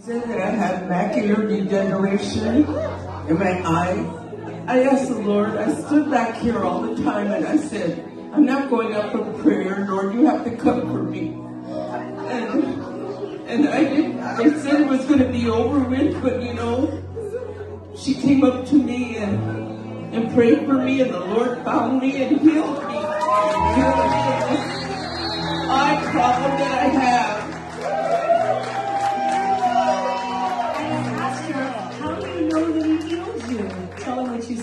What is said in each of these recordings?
said that I have macular degeneration in my eye. I asked the Lord, I stood back here all the time and I said, I'm not going up for prayer, Lord, you have to come for me. And, and I did, they said it was going to be over with, but you know, she came up to me and, and prayed for me and the Lord found me and healed me. Healed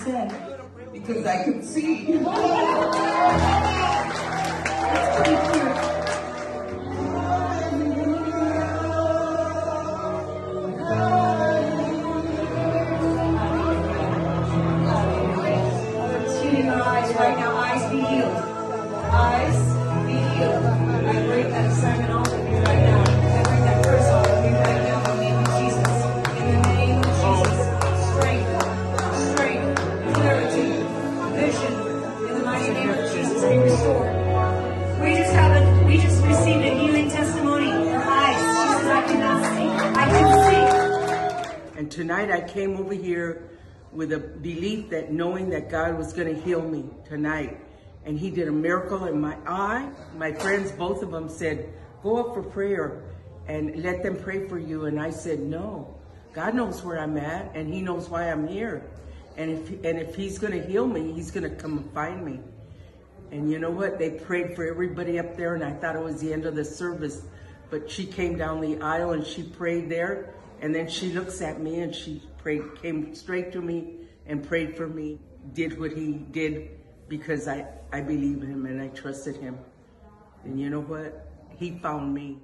said. Because I could see. Right now. Eyes be healed. Eyes be healed. Tonight I came over here with a belief that knowing that God was going to heal me tonight. And he did a miracle in my eye. My friends, both of them said, go up for prayer and let them pray for you. And I said, no, God knows where I'm at and he knows why I'm here. And if, and if he's going to heal me, he's going to come and find me. And you know what? They prayed for everybody up there, and I thought it was the end of the service. But she came down the aisle and she prayed there, and then she looks at me and she prayed, came straight to me and prayed for me. Did what he did because I I believe him and I trusted him. And you know what? He found me.